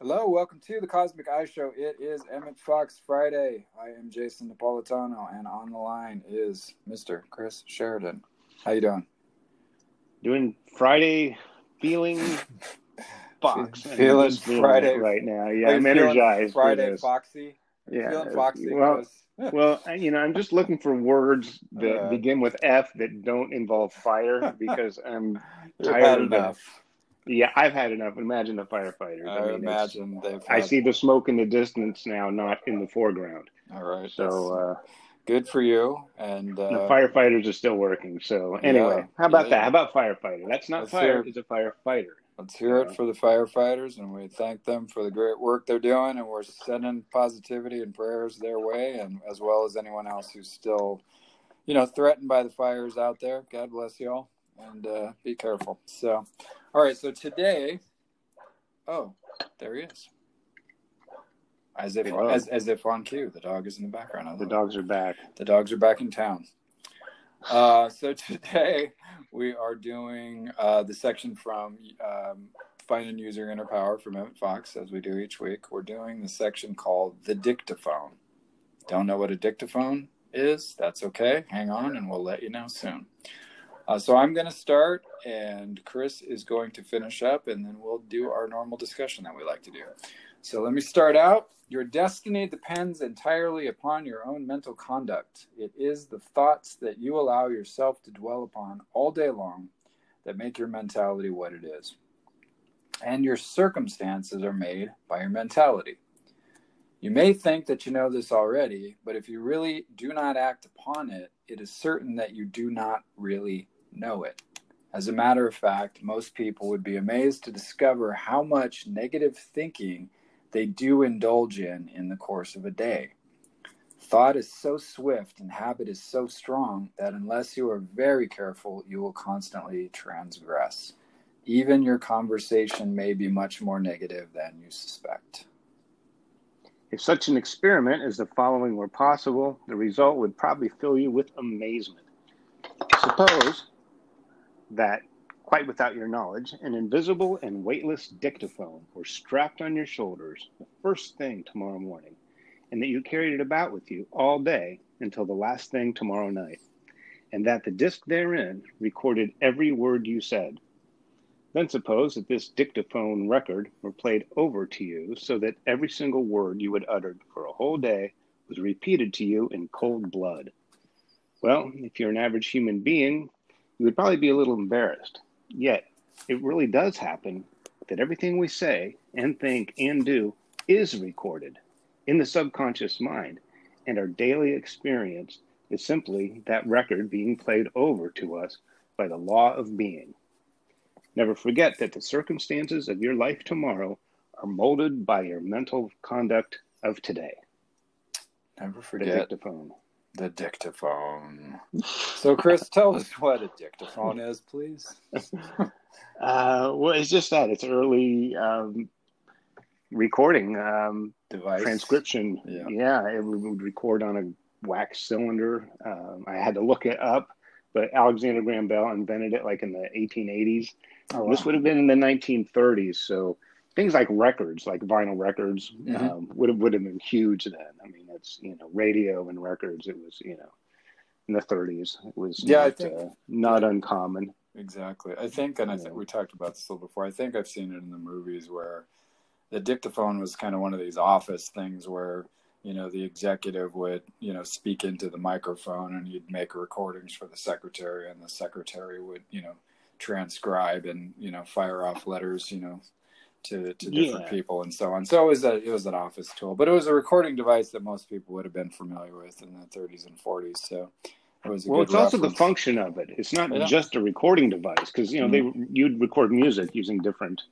Hello, welcome to the Cosmic Eye Show. It is Emmett Fox Friday. I am Jason Napolitano, and on the line is Mr. Chris Sheridan. How you doing? Doing Friday feeling Fox. Feeling Friday right now. Yeah, I'm energized. Friday. Foxy. Yeah, feeling Foxy. well- Well, you know, I'm just looking for words that Uh. begin with F that don't involve fire because I'm tired had of the- enough. Yeah, I've had enough. Imagine the firefighters. I, mean, imagine they've. I see the smoke in the distance now, not in the foreground. All right. So uh, good for you. And uh, the firefighters are still working. So anyway, Yeah, how about yeah, that? yeah. How about firefighter? That's not Let's fire. It's a firefighter. Let's hear it for the firefighters, and we thank them for the great work they're doing, and we're sending positivity and prayers their way, and as well as anyone else who's still, you know, threatened by the fires out there. God bless you all, and uh, be careful. So, all right. So today, oh, there he is, as if Hello. as, as if on cue. The dog is in the background. The love it. dogs are back. The dogs are back in town. Uh, so today we are doing uh, the section from um, Find and Use Your Inner Power from Emmett Fox, as we do each week. We're doing the section called the dictaphone. Don't know what a dictaphone is? That's okay. Hang on, and we'll let you know soon. Uh, so I'm going to start, and Chris is going to finish up, and then we'll do our normal discussion that we like to do. So let me start out. Your destiny depends entirely upon your own mental conduct. It is the thoughts that you allow yourself to dwell upon all day long that make your mentality what it is. And your circumstances are made by your mentality. You may think that you know this already, but if you really do not act upon it, it is certain that you do not really know it. As a matter of fact, most people would be amazed to discover how much negative thinking they do indulge in in the course of a day. Thought is so swift and habit is so strong that unless you are very careful, you will constantly transgress. Even your conversation may be much more negative than you suspect. If such an experiment as the following were possible, the result would probably fill you with amazement. Suppose that, quite without your knowledge, an invisible and weightless dictaphone were strapped on your shoulders the first thing tomorrow morning, and that you carried it about with you all day until the last thing tomorrow night, and that the disc therein recorded every word you said. Then suppose that this dictaphone record were played over to you so that every single word you had uttered for a whole day was repeated to you in cold blood. Well, if you're an average human being, you would probably be a little embarrassed. Yet, it really does happen that everything we say and think and do is recorded in the subconscious mind, and our daily experience is simply that record being played over to us by the law of being. Never forget that the circumstances of your life tomorrow are molded by your mental conduct of today. Never forget. The dictaphone. The dictaphone. So, Chris, tell us what a dictaphone is, please. Uh, well, it's just that it's early um, recording um, Device. transcription. Yeah. it would would record on a wax cylinder. Um, I had to look it up, but Alexander Graham Bell invented it like in the 1880s. Oh, wow. This would have been in the 1930s. So things like records, like vinyl records, Mhm. um, would have would have been huge then. I mean, it's you know, radio and records. It was you know, in the 30s. It was Yeah, I not, think- uh, not uncommon. Exactly. I think, and I think Yeah. we talked about this a little before. I think I've seen it in the movies where the dictaphone was kind of one of these office things where you know the executive would you know speak into the microphone and he'd make recordings for the secretary, and the secretary would you know transcribe and you know fire off letters you know to to different Yeah. people and so on. So it was a it was an office tool, but it was a recording device that most people would have been familiar with in the 30s and 40s. So it was a Well, good it's also the function of it. It's not Yeah. Mm-hmm. just a recording device because you know they you'd record music using different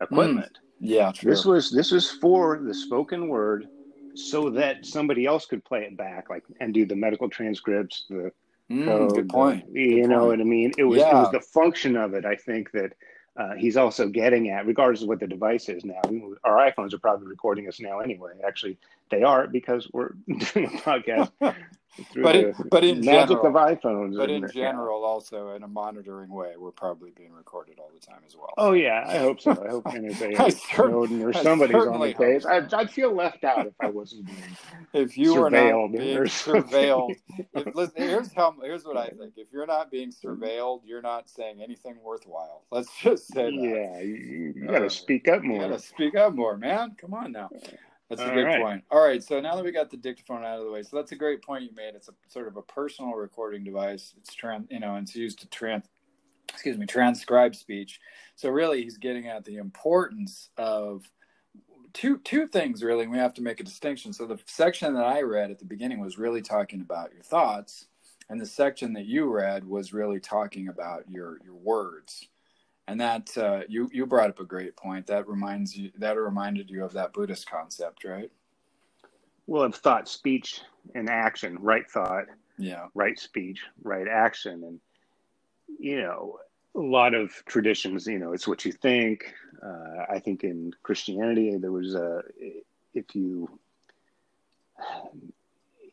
equipment. Yeah, true. This was this was for the spoken word, so that somebody else could play it back, like and do the medical transcripts. The Mm, code, good point. the- you Good know point. what I mean? It was it was the function of it. I think that uh, he's also getting at, regardless of what the device is now. Our iPhones are probably recording us now anyway. Actually, they are because we're doing a podcast But in- but in magic general- of iPhones. But in general, also in a monitoring way, we're probably being recorded all the time as well. Oh yeah, I hope so. I hope NSA I cer- Snowden or somebody's on the case. I'd, I'd feel left out if I wasn't being. if you are not surveilled being surveilled, if, listen, here's how here's what I think. If you're not being surveilled, you're not saying anything worthwhile. Let's just say that. Yeah, you, you got to Uh, speak up more. You gotta speak up more, man. Come on now. That's a good right. point. All right, so now that we got the dictaphone out of the way, so that's a great point you made. It's a sort of a personal recording device. It's trans, you know, and it's used to trans, excuse me, transcribe speech. So really, he's getting at the importance of two two things. Really, we have to make a distinction. So the section that I read at the beginning was really talking about your thoughts, and the section that you read was really talking about your your words and that uh, you you brought up a great point that reminds you that reminded you of that buddhist concept right Well, of thought, speech, and action. Right thought, yeah right speech, right action, and you know, a lot of traditions. You know, it's what you think. Uh, I think in Christianity there was a if you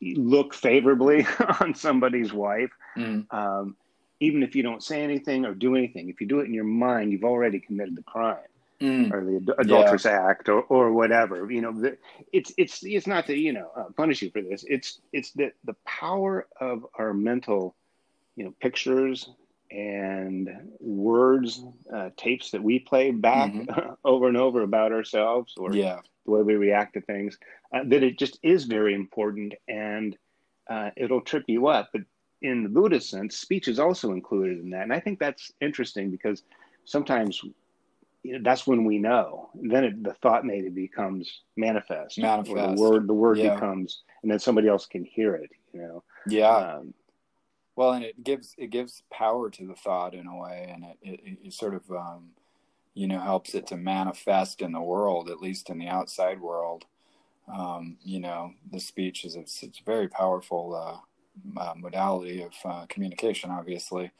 look favorably on somebody's wife, mm, um, even if you don't say anything or do anything, if you do it in your mind, you've already committed the crime mm, or the ad- adulterous act or, or whatever. You know, the, it's it's it's not to you know uh, punish you for this. It's it's the the power of our mental, you know, pictures and words, uh, tapes that we play back over and over about ourselves or yeah the way we react to things. Uh, that it just is very important and uh, it'll trip you up. But in the Buddhist sense, speech is also included in that, and I think that's interesting because sometimes you know, that's when we know. Then it, the thought maybe becomes manifest. Or Manifest. the word, the word Yeah. becomes, and then somebody else can hear it. You know. yeah Um, well and it gives it gives power to the thought in a way and it, it, it sort of um, you know helps it to manifest in the world at least in the outside world um, you know the speech is it's, it's a very powerful uh, uh, modality of uh, communication obviously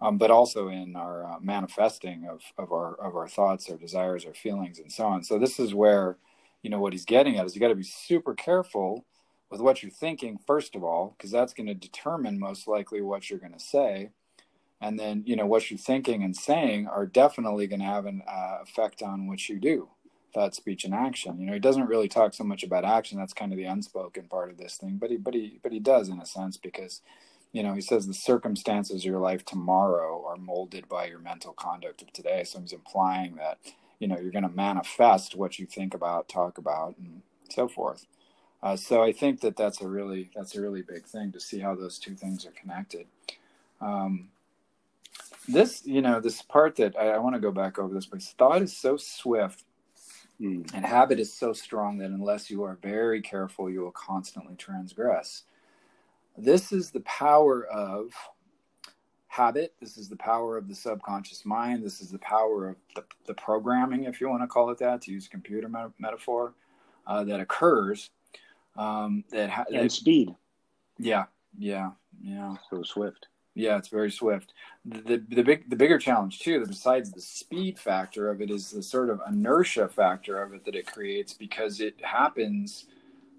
um, but also in our uh, manifesting of, of our of our thoughts our desires our feelings and so on. So this is where you know what he's getting at is you got to be super careful with what you're thinking first of all because that's going to determine most likely what you're going to say. And then you know what you're thinking and saying are definitely going to have an uh, effect on what you do thought speech and action. You know he doesn't really talk so much about action. That's kind of the unspoken part of this thing but he but he but he does in a sense because you know he says the circumstances of your life tomorrow are molded by your mental conduct of today. So he's implying that you know you're going to manifest what you think about talk about and so forth. Uh, so I think that that's a really that's a really big thing to see how those two things are connected. Um, this you know this part that I, I want to go back over this because thought is so swift mm, and habit is so strong that unless you are very careful, you will constantly transgress. This is the power of habit. This is the power of the subconscious mind. This is the power of the, the programming, if you want to call it that, to use a computer me- metaphor, uh, that occurs. Um, that, ha- and that speed. yeah, yeah, yeah. So swift. Yeah, it's very swift. The, the big the bigger challenge too, besides the speed factor of it, is the sort of inertia factor of it that it creates because it happens.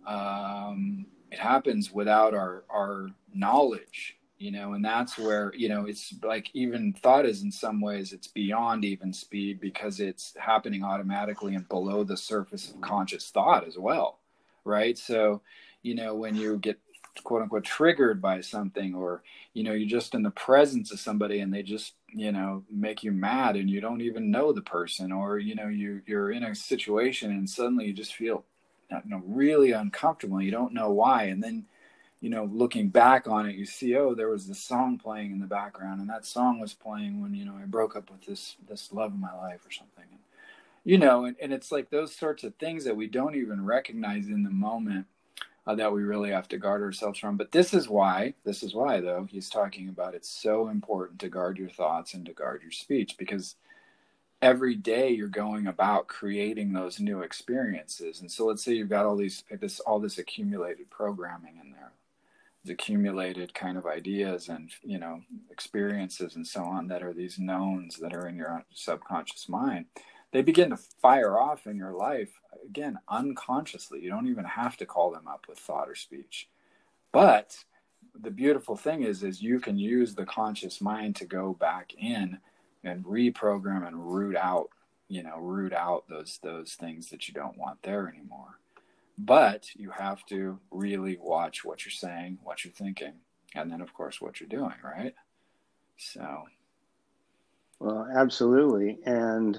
Um, it happens without our our knowledge, you know, and that's where you know it's like even thought is in some ways it's beyond even speed because it's happening automatically and below the surface of conscious thought as well, right? So, you know, when you get quote unquote triggered by something or you know you're just in the presence of somebody and they just you know make you mad and you don't even know the person or you know you you're in a situation and suddenly you just feel you know really uncomfortable you don't know why. And then you know looking back on it you see oh there was this song playing in the background and that song was playing when you know I broke up with this this love of my life or something. And you know and, and it's like those sorts of things that we don't even recognize in the moment uh, that we really have to guard ourselves from. But this is why, this is why, though, he's talking about it's so important to guard your thoughts and to guard your speech because every day you're going about creating those new experiences. And so let's say you've got all these, this, all this accumulated programming in there, accumulated kind of ideas and, you know, experiences and so on that are these knowns that are in your subconscious mind they begin to fire off in your life again unconsciously. You don't even have to call them up with thought or speech. But the beautiful thing is is you can use the conscious mind to go back in and reprogram and root out you know root out those those things that you don't want there anymore. But you have to really watch what you're saying what you're thinking and then of course what you're doing right? So well absolutely. And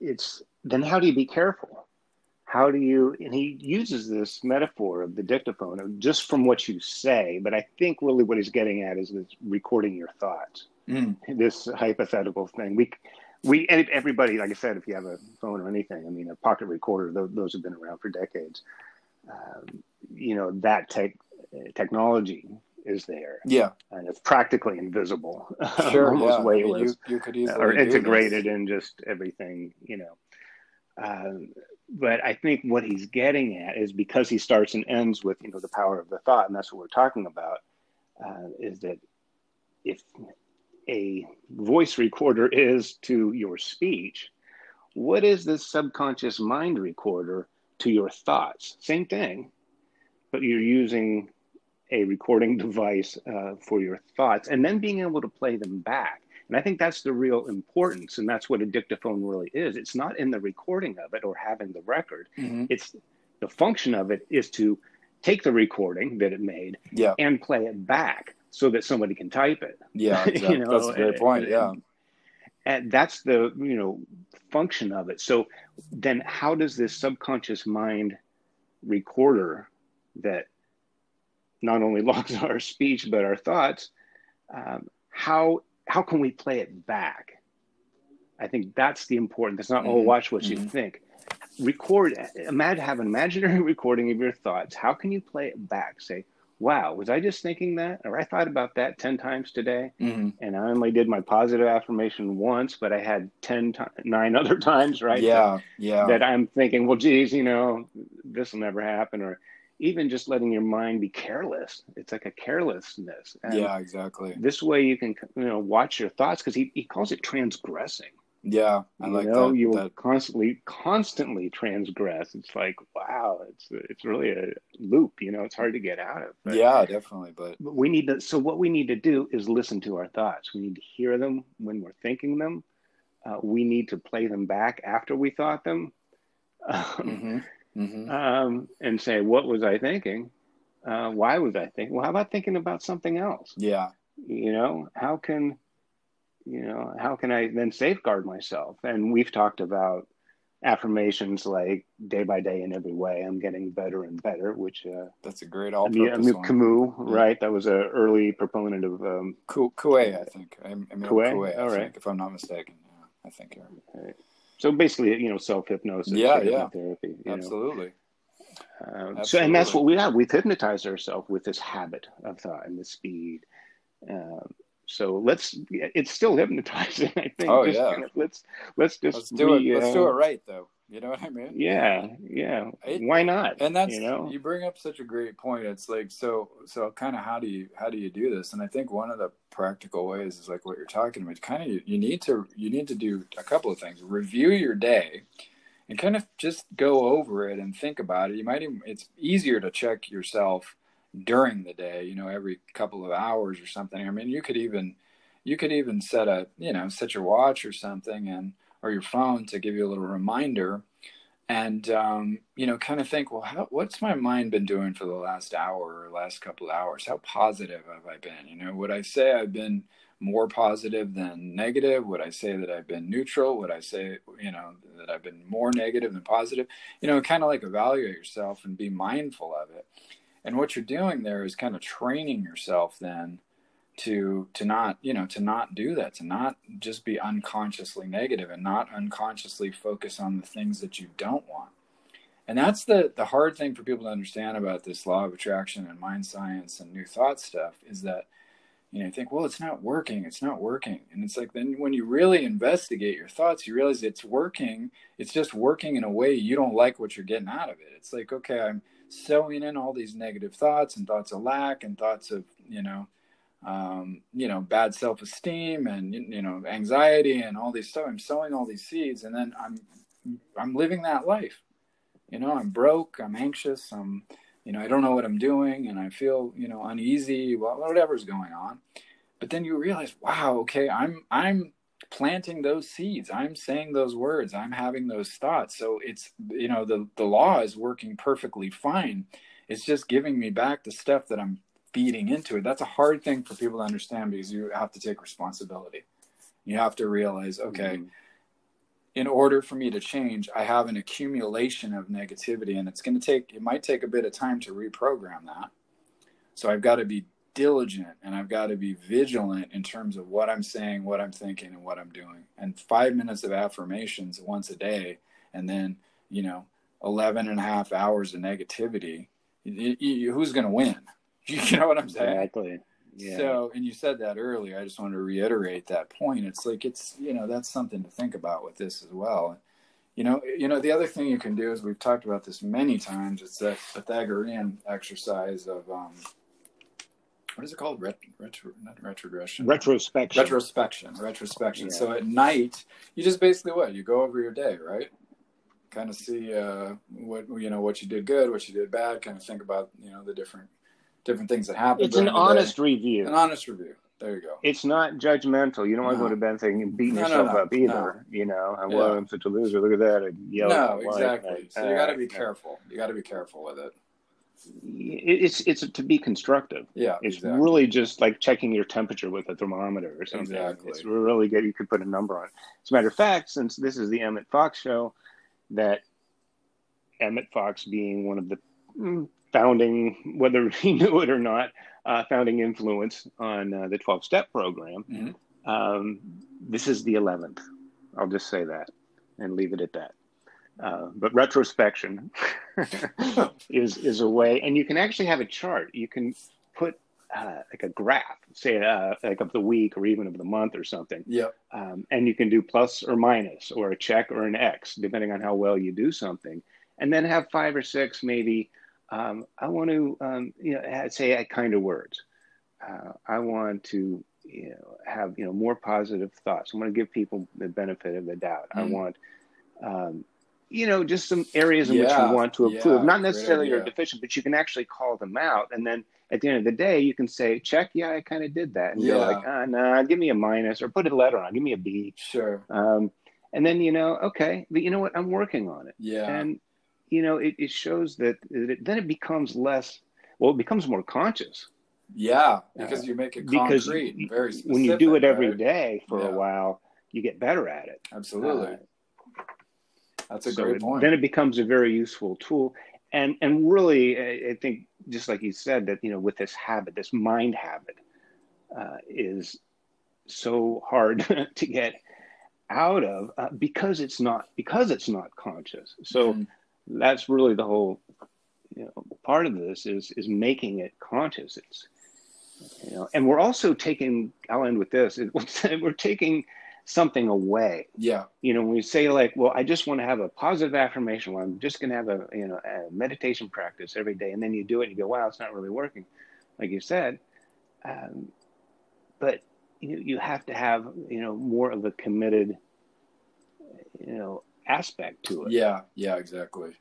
it's then how do you be careful? How do you and he uses this metaphor of the dictaphone just from what you say but i think really what he's getting at is this recording your thoughts. Mm. this hypothetical thing. We we everybody like i said if you have a phone or anything i mean a pocket recorder those, those have been around for decades. Um, you know that tech technology is there yeah and it's practically invisible sure yeah. way you, you, could easily or integrated in just everything you know um, but I think what he's getting at is because he starts and ends with you know the power of the thought, and that's what we're talking about. Uh, is that if a voice recorder is to your speech, what is this subconscious mind recorder to your thoughts? Same thing, but you're using a recording device uh, for your thoughts, and then being able to play them back. And I think that's the real importance. And that's what a dictaphone really is. It's not in the recording of it or having the record. Mm-hmm. It's the function of it is to take the recording that it made yeah. and play it back so that somebody can type it. Yeah, exactly. you know, that's a great point. Yeah. And that's the, you know, function of it. So then how does this subconscious mind recorder that not only logs our speech but our thoughts um, how how can we play it back? I think that's the important. It's not, oh, mm-hmm. oh, watch what mm-hmm. you think. Record, imagine, have an imaginary recording of your thoughts. How can you play it back? Say, wow, was I just thinking that? Or I thought about that 10 times today. Mm-hmm. And I only did my positive affirmation once, but I had 10, to- nine other times, right? Yeah. That, yeah. That I'm thinking, well, geez, you know, this will never happen. Or, even just letting your mind be careless. It's like a carelessness. And yeah, exactly. This way you can you know watch your thoughts because he, he calls it transgressing. Yeah, I you like know, that. You that... constantly, constantly transgress. It's like wow, it's it's really a loop. You know, it's hard to get out of. But, yeah, definitely. But... but we need to. So what we need to do is listen to our thoughts. We need to hear them when we're thinking them. Uh, we need to play them back after we thought them. mm-hmm mm-hmm. um, and say, what was I thinking? Uh, why was I thinking? Well, how about thinking about something else? Yeah. You know, how can, you know, how can I then safeguard myself? And we've talked about affirmations like day by day in every way i'm getting better and better which uh, that's a great all Amit, Amit Camus, yeah. right that was an early proponent of um Coué, i think I mean? Coué all right if i'm not mistaken yeah, i think yeah. right. So basically, you know, self hypnosis, yeah, yeah, therapy, absolutely. Uh, absolutely. So, and that's what we have. We've hypnotized ourselves with this habit of thought and the speed. Uh, so let's. It's still hypnotizing. I think. Oh just yeah. Kind of, let's let's just let's do re, it. Let's uh, do it right, though. You know what I mean? Yeah, yeah. It, Why not? And that's you know you bring up such a great point. It's like so so kind of how do you how do you do this? And I think one of the practical ways is like what you're talking about. Kind of you, you need to you need to do a couple of things. Review your day and kind of just go over it and think about it. You might even it's easier to check yourself during the day, you know, every couple of hours or something. I mean, you could even you could even set a, you know, set your watch or something and or your phone to give you a little reminder and um, you know kind of think well how, what's my mind been doing for the last hour or last couple hours? How positive have i been? You know would i say i've been more positive than negative? Would i say that i've been neutral? Would i say you know that i've been more negative than positive? You know kind of like evaluate yourself and be mindful of it. And what you're doing there is kind of training yourself then to to not you know to not do that to not just be unconsciously negative and not unconsciously focus on the things that you don't want. And that's the the hard thing for people to understand about this law of attraction and mind science and new thought stuff is that you know you think well it's not working it's not working. And it's like then when you really investigate your thoughts you realize it's working it's just working in a way you don't like what you're getting out of it. It's like okay i'm sowing in all these negative thoughts and thoughts of lack and thoughts of you know um, you know, bad self esteem and you know, anxiety and all these stuff. I'm sowing all these seeds, and then I'm I'm living that life. You know, I'm broke. I'm anxious. I'm you know, I don't know what I'm doing and I feel, you know, uneasy, whatever's going on. But then you realize, wow, okay, I'm I'm planting those seeds. I'm saying those words. I'm having those thoughts. So it's you know, the the law is working perfectly fine. It's just giving me back the stuff that I'm feeding into it. That's a hard thing for people to understand because you have to take responsibility. You have to realize, okay, mm-hmm in order for me to change, I have an accumulation of negativity, and it's going to take, it might take a bit of time to reprogram that. So I've got to be diligent and I've got to be vigilant in terms of what I'm saying, what I'm thinking, and what I'm doing. And five minutes of affirmations once a day, and then, you know, 11 and a half hours of negativity, who's going to win? You know what I'm saying? Exactly. Yeah. So, and you said that earlier. I just want to reiterate that point. It's like it's you know that's something to think about with this as well. You know, you know the other thing you can do is we've talked about this many times. It's that Pythagorean exercise of um, what is it called? Ret, retro, not retrogression. Retrospection. Retrospection. Retrospection. Yeah. So at night, you just basically what you go over your day, right? Kind of see uh, what you know what you did good, what you did bad. Kind of think about you know the different different things that happen. It's an honest day. review. An honest review. There you go. It's not judgmental. You don't want to go to bed thinking beating no, yourself no, no, up either. You know, yeah. well, I'm such a loser. Look at that. I yell no, exactly. So you got to be careful. You got to be careful with it. It's it's to be constructive. Yeah, it's exactly. really just like checking your temperature with a thermometer or something. Exactly. It's really good. You could put a number on. it. As a matter of fact, since this is the Emmett Fox show, that Emmett Fox being one of the founding, whether he knew it or not, uh, founding influence on uh, the 12 step program. Mm-hmm. Um, this is the 11th. I'll just say that and leave it at that. Uh, but retrospection is is a way, and you can actually have a chart. You can put uh, like a graph, say uh, like of the week or even of the month or something. Yeah. Um, and you can do plus or minus or a check or an X, depending on how well you do something. And then have five or six maybe um, I want to, um, you know, say kind of words. Uh, I want to, you know, have you know more positive thoughts. I want to give people the benefit of the doubt. Mm. I want, um, you know, just some areas in yeah, which you want to improve. Yeah, Not necessarily you're deficient, but you can actually call them out, and then at the end of the day, you can say, "Check, yeah, I kind of did that," and yeah. go like, "Ah, nah, give me a minus, or put a letter on, give me a B." Sure. Um, and then you know, okay, but you know what? I'm working on it. Yeah. And you know, it, it shows that it, then it becomes less, well, it becomes more conscious. Yeah, because you make it because concrete, very specific, when you do it every right? day for yeah. a while, you get better at it. Absolutely. Uh, That's a so great it, point. Then it becomes a very useful tool. And and really, I think just like you said, that you know, with this habit, this mind habit, uh, is so hard to get out of uh, because it's not because it's not conscious. So mm that's really the whole you know part of this is is making it conscious. It's you know and we're also taking i'll end with this we're taking something away. Yeah. You know when we say like well i just want to have a positive affirmation well, i'm just going to have a you know a meditation practice every day and then you do it and you go wow it's not really working like you said. Um, but you, you have to have you know more of a committed you know aspect to it. Yeah, yeah, exactly.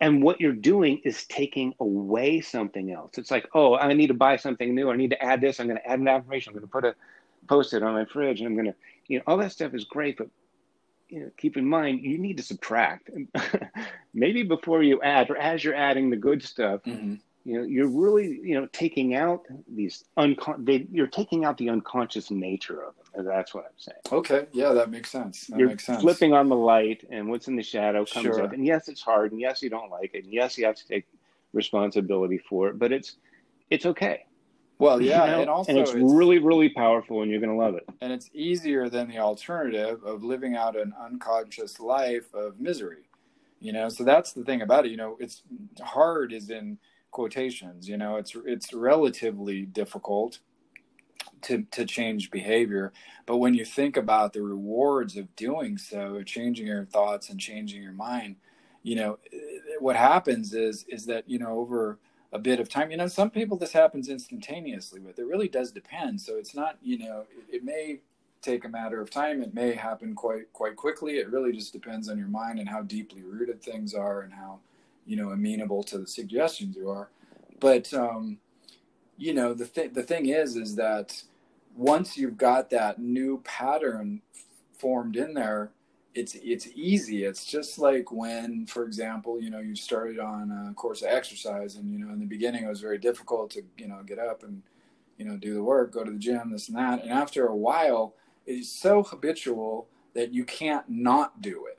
And what you're doing is taking away something else. It's like, oh, I need to buy something new. I need to add this. I'm going to add an affirmation. I'm going to put a post-it on my fridge, and I'm going to, you know, all that stuff is great, but you know, keep in mind you need to subtract. Maybe before you add, or as you're adding the good stuff, mm-hmm you know you're really you know taking out these uncon they, you're taking out the unconscious nature of them that's what i'm saying. Okay. Yeah that makes sense. That you're makes sense. flipping on the light and what's in the shadow comes sure. up. And yes it's hard and yes you don't like it and yes you have to take responsibility for it but it's it's okay. Well yeah you know? and also and it's, it's really really powerful and you're going to love it. And it's easier than the alternative of living out an unconscious life of misery you know? So that's the thing about it you know it's hard is in quotations you know it's it's relatively difficult to to change behavior. But when you think about the rewards of doing so changing your thoughts and changing your mind you know what happens is is that you know over a bit of time you know some people this happens instantaneously but it really does depend. So it's not you know it, it may take a matter of time. It may happen quite quite quickly. It really just depends on your mind and how deeply rooted things are and how you know amenable to the suggestions you are. But um, you know the thing the thing is is that once you've got that new pattern formed in there it's it's easy. It's just like when for example you know you started on a course of exercise and you know in the beginning it was very difficult to you know get up and you know do the work go to the gym this and that. And after a while it's so habitual that you can't not do it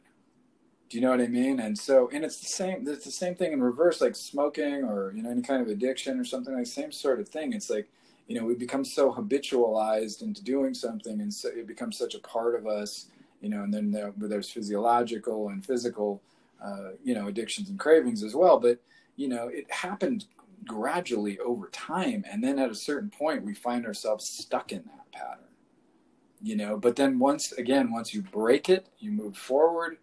do you know what I mean? And so, and it's the same. It's the same thing in reverse, like smoking or you know any kind of addiction or something like same sort of thing. It's like you know we become so habitualized into doing something, and so it becomes such a part of us. You know, and then there, there's physiological and physical, uh, you know, addictions and cravings as well. But you know, it happened gradually over time, and then at a certain point, we find ourselves stuck in that pattern. You know, but then once again, once you break it, you move forward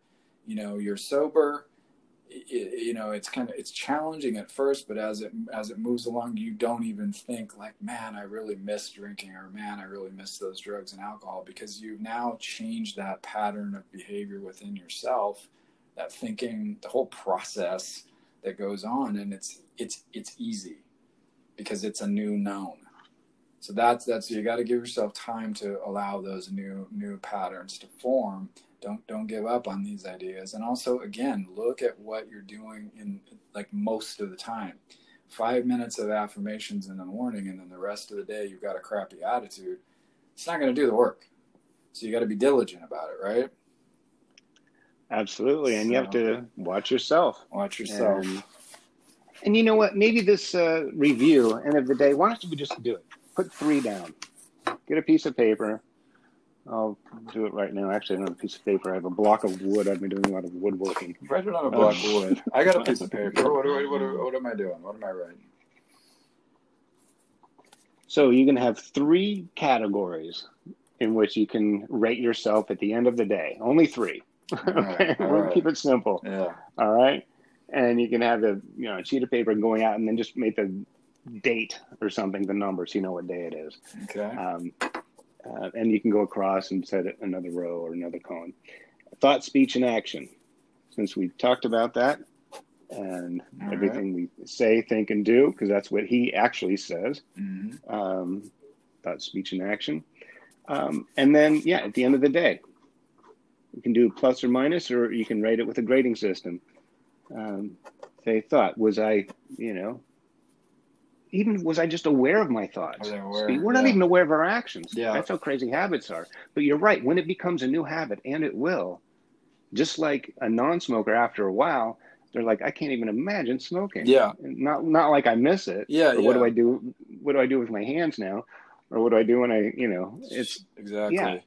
you know you're sober you know it's kind of it's challenging at first but as it as it moves along you don't even think like man i really miss drinking or man i really miss those drugs and alcohol because you've now changed that pattern of behavior within yourself that thinking the whole process that goes on and it's it's it's easy because it's a new known. So that's that's you got to give yourself time to allow those new new patterns to form don't don't give up on these ideas. And also again look at what you're doing in like most of the time. Five minutes of affirmations in the morning and then the rest of the day you've got a crappy attitude. It's not going to do the work. So you got to be diligent about it right? Absolutely and so, you have to watch yourself. Watch yourself. And, and you know what? Maybe this uh, review end of the day why don't you just do it? Put three down. Get a piece of paper I'll do it right now. Actually, I don't have a piece of paper. I have a block of wood. I've been doing a lot of woodworking. Write it on a block of wood. I got a piece of paper. What, what, what am I doing? What am I writing? So you can have three categories in which you can rate yourself at the end of the day. Only three. okay, we'll right. keep it simple. Yeah. All right, and you can have a you know a sheet of paper going out, and then just make the date or something, the number, so you know what day it is. Okay. Um, uh, and you can go across and set another row or another column. Thought, speech, and action. Since we talked about that and All everything right. we say, think, and do, because that's what he actually says. Mm-hmm. Um, thought, speech, and action. Um, and then, yeah, at the end of the day, you can do plus or minus, or you can rate it with a grading system. Um, say, thought, was I, you know, even was I just aware of my thoughts? Aware, We're not even aware of our actions. Yeah. That's how crazy habits are. But you're right. When it becomes a new habit, and it will, just like a non-smoker, after a while, they're like, I can't even imagine smoking. Yeah. Not not like I miss it. Yeah. yeah. What do I do? What do I do with my hands now? Or what do I do when I, you know, it's exactly. Yeah.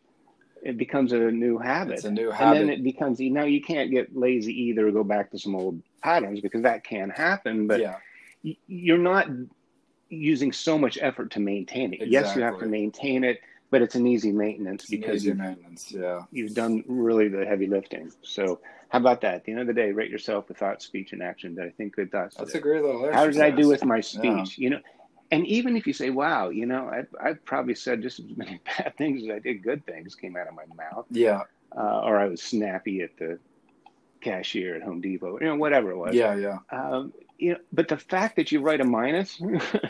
It becomes a new habit. It's a new habit. And then it becomes now you can't get lazy either, or go back to some old patterns because that can happen. But yeah. you're not using so much effort to maintain it. Exactly. Yes, you have to maintain it, but it's an easy maintenance it's because easy maintenance. Yeah, you've done really the heavy lifting. So how about that? At the end of the day, rate yourself with thought, speech, and action. That I think good thoughts? That's today? a great little. Exercise. How did I do with my speech? Yeah. You know, and even if you say, "Wow," you know, I've, I've probably said just as many bad things as I did good things came out of my mouth. Yeah. Uh, or I was snappy at the cashier at Home Depot. You know, whatever it was. Yeah, yeah. Um, you know, but the fact that you write a minus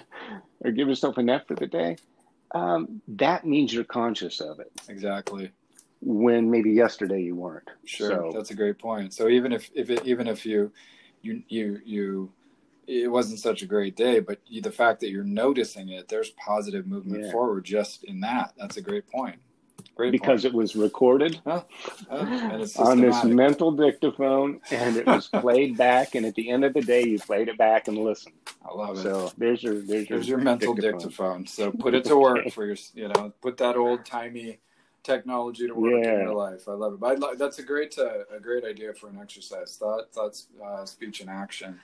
or give yourself an F for the day, um, that means you're conscious of it. Exactly. When maybe yesterday you weren't. Sure, so, that's a great point. So even if if it, even if you you you you it wasn't such a great day, but you, the fact that you're noticing it, there's positive movement yeah. forward just in that. That's a great point. Great because point. it was recorded huh? Huh? on this mental dictaphone and it was played back. And at the end of the day, you played it back and listened. I love it. So there's your there's, there's your, your mental dictaphone. dictaphone. So put it to work for your you know put that old timey technology to work yeah. in your life. I love it. But lo- that's a great uh, a great idea for an exercise. Thought thoughts, uh, speech, and action.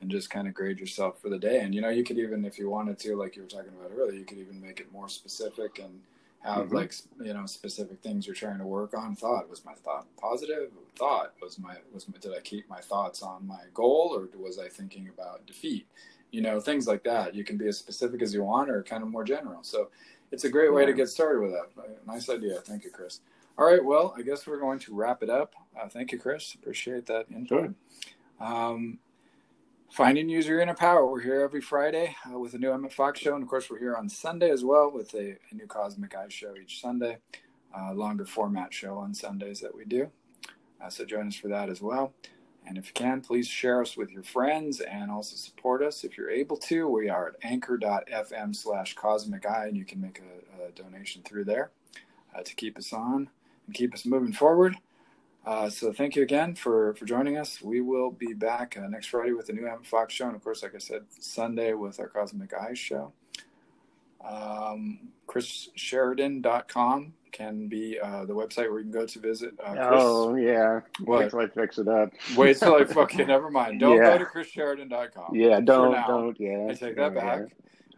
And just kind of grade yourself for the day. And you know, you could even, if you wanted to, like you were talking about earlier, you could even make it more specific and have mm-hmm. like you know specific things you're trying to work on. Thought was my thought. Positive thought was my was my, did i keep my thoughts on my goal or was i thinking about defeat? You know things like that. You can be as specific as you want or kind of more general. So it's a great way to get started with that. Nice idea. Thank you chris. All right. Well i guess we're going to wrap it up. Uh, thank you chris. Appreciate that input. Sure. um, Find and Use Your Inner Power. We're here every Friday uh, with a new Emmett Fox show. And of course, we're here on Sunday as well with a, a new Cosmic Eye show each Sunday, uh, longer format show on Sundays that we do. Uh, so join us for that as well. And if you can, please share us with your friends and also support us if you're able to. We are at anchor.fm slash cosmic eye, and you can make a, a donation through there uh, to keep us on and keep us moving forward. Uh, so thank you again for, for joining us. We will be back uh, next Friday with the new Emmett Fox show. And of course, like I said, Sunday with our Cosmic Eyes show. Um, ChrisSheridan.com can be uh, the website where you can go to visit. Uh, Chris. Oh yeah, What? wait till I fix it up. Wait till I fucking never mind. Don't Yeah. go to ChrisSheridan.com. Yeah, don't don't. Yeah, I take that back.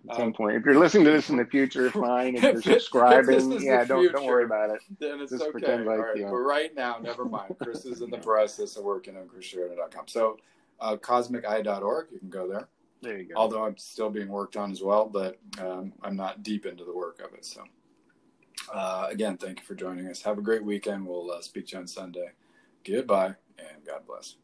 At some Um, point, if you're listening to this in the future, fine. If If you're it- if subscribing, yeah, don't don't worry about it. then it's Just okay. pretend like, right. you. But right now, never mind. Chris is in the process of working on ChrisSheridan.com. So uh, cosmiceye.org, you can go there. There you go. Although I'm still being worked on as well, but um, I'm not deep into the work of it. So uh, again, thank you for joining us. Have a great weekend. We'll uh, speak to you on Sunday. Goodbye and God bless.